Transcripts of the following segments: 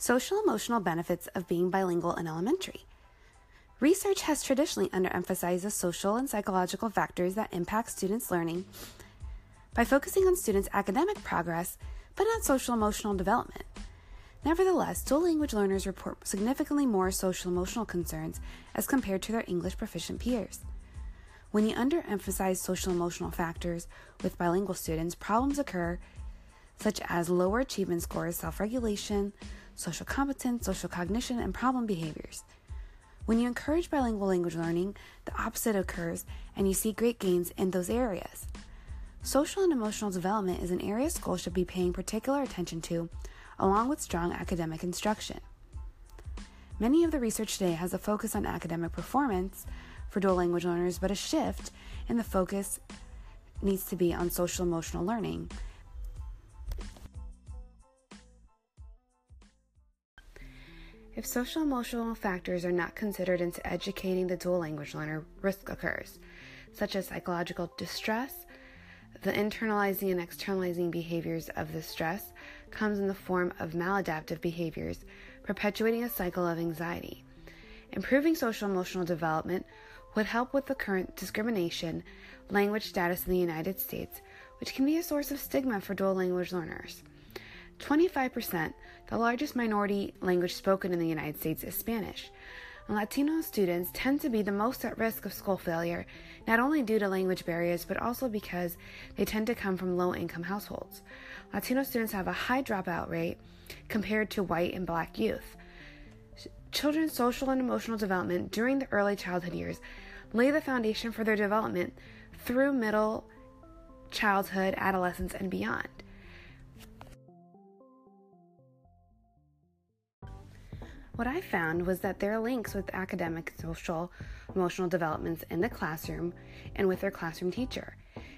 Social emotional benefits of being bilingual in elementary. Research has traditionally underemphasized the social and psychological factors that impact students' learning by focusing on students' academic progress, but not social emotional development. Nevertheless, dual language learners report significantly more social emotional concerns as compared to their English proficient peers. When you underemphasize social emotional factors with bilingual students, problems occur such as lower achievement scores, self regulation, social competence, social cognition, and problem behaviors. When you encourage bilingual language learning, the opposite occurs and you see great gains in those areas. Social and emotional development is an area schools should be paying particular attention to along with strong academic instruction. Many of the research today has a focus on academic performance for dual language learners, but a shift in the focus needs to be on social emotional learning. If social emotional factors are not considered into educating the dual language learner, risk occurs, such as psychological distress, the internalizing and externalizing behaviors of the stress comes in the form of maladaptive behaviors, perpetuating a cycle of anxiety. Improving social emotional development would help with the current discrimination language status in the United States, which can be a source of stigma for dual language learners. 25%, the largest minority language spoken in the United States, is Spanish. Latino students tend to be the most at risk of school failure, not only due to language barriers, but also because they tend to come from low income households. Latino students have a high dropout rate compared to white and black youth. Children's social and emotional development during the early childhood years lay the foundation for their development through middle childhood, adolescence, and beyond. What I found was that there are links with academic, social, emotional developments in the classroom and with their classroom teacher.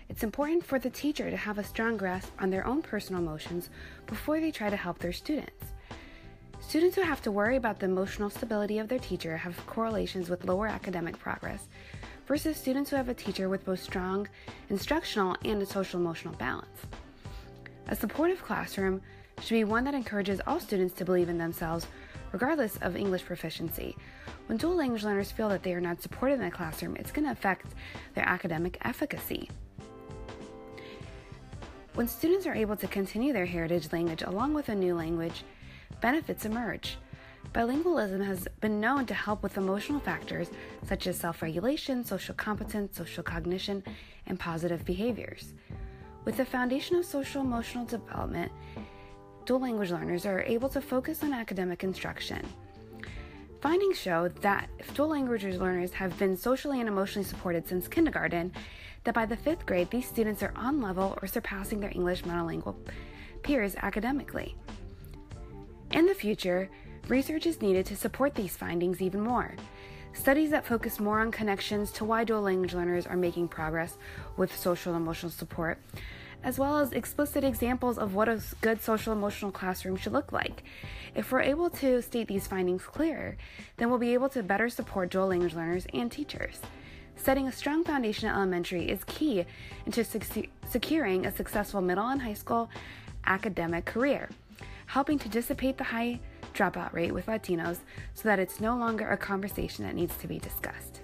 It's important for the teacher to have a strong grasp on their own personal emotions before they try to help their students. Students who have to worry about the emotional stability of their teacher have correlations with lower academic progress versus students who have a teacher with both strong instructional and a social emotional balance. A supportive classroom should be one that encourages all students to believe in themselves regardless of English proficiency. When dual language learners feel that they are not supported in the classroom, it's going to affect their academic efficacy. When students are able to continue their heritage language along with a new language, benefits emerge. Bilingualism has been known to help with emotional factors such as self regulation, social competence, social cognition, and positive behaviors. With the foundation of social emotional development, dual language learners are able to focus on academic instruction. Findings show that if dual language learners have been socially and emotionally supported since kindergarten, that by the fifth grade, these students are on level or surpassing their English monolingual peers academically. In the future, research is needed to support these findings even more. Studies that focus more on connections to why dual language learners are making progress with social and emotional support as well as explicit examples of what a good social emotional classroom should look like. If we're able to state these findings clear, then we'll be able to better support dual language learners and teachers. Setting a strong foundation at elementary is key into securing a successful middle and high school academic career, helping to dissipate the high dropout rate with Latinos so that it's no longer a conversation that needs to be discussed.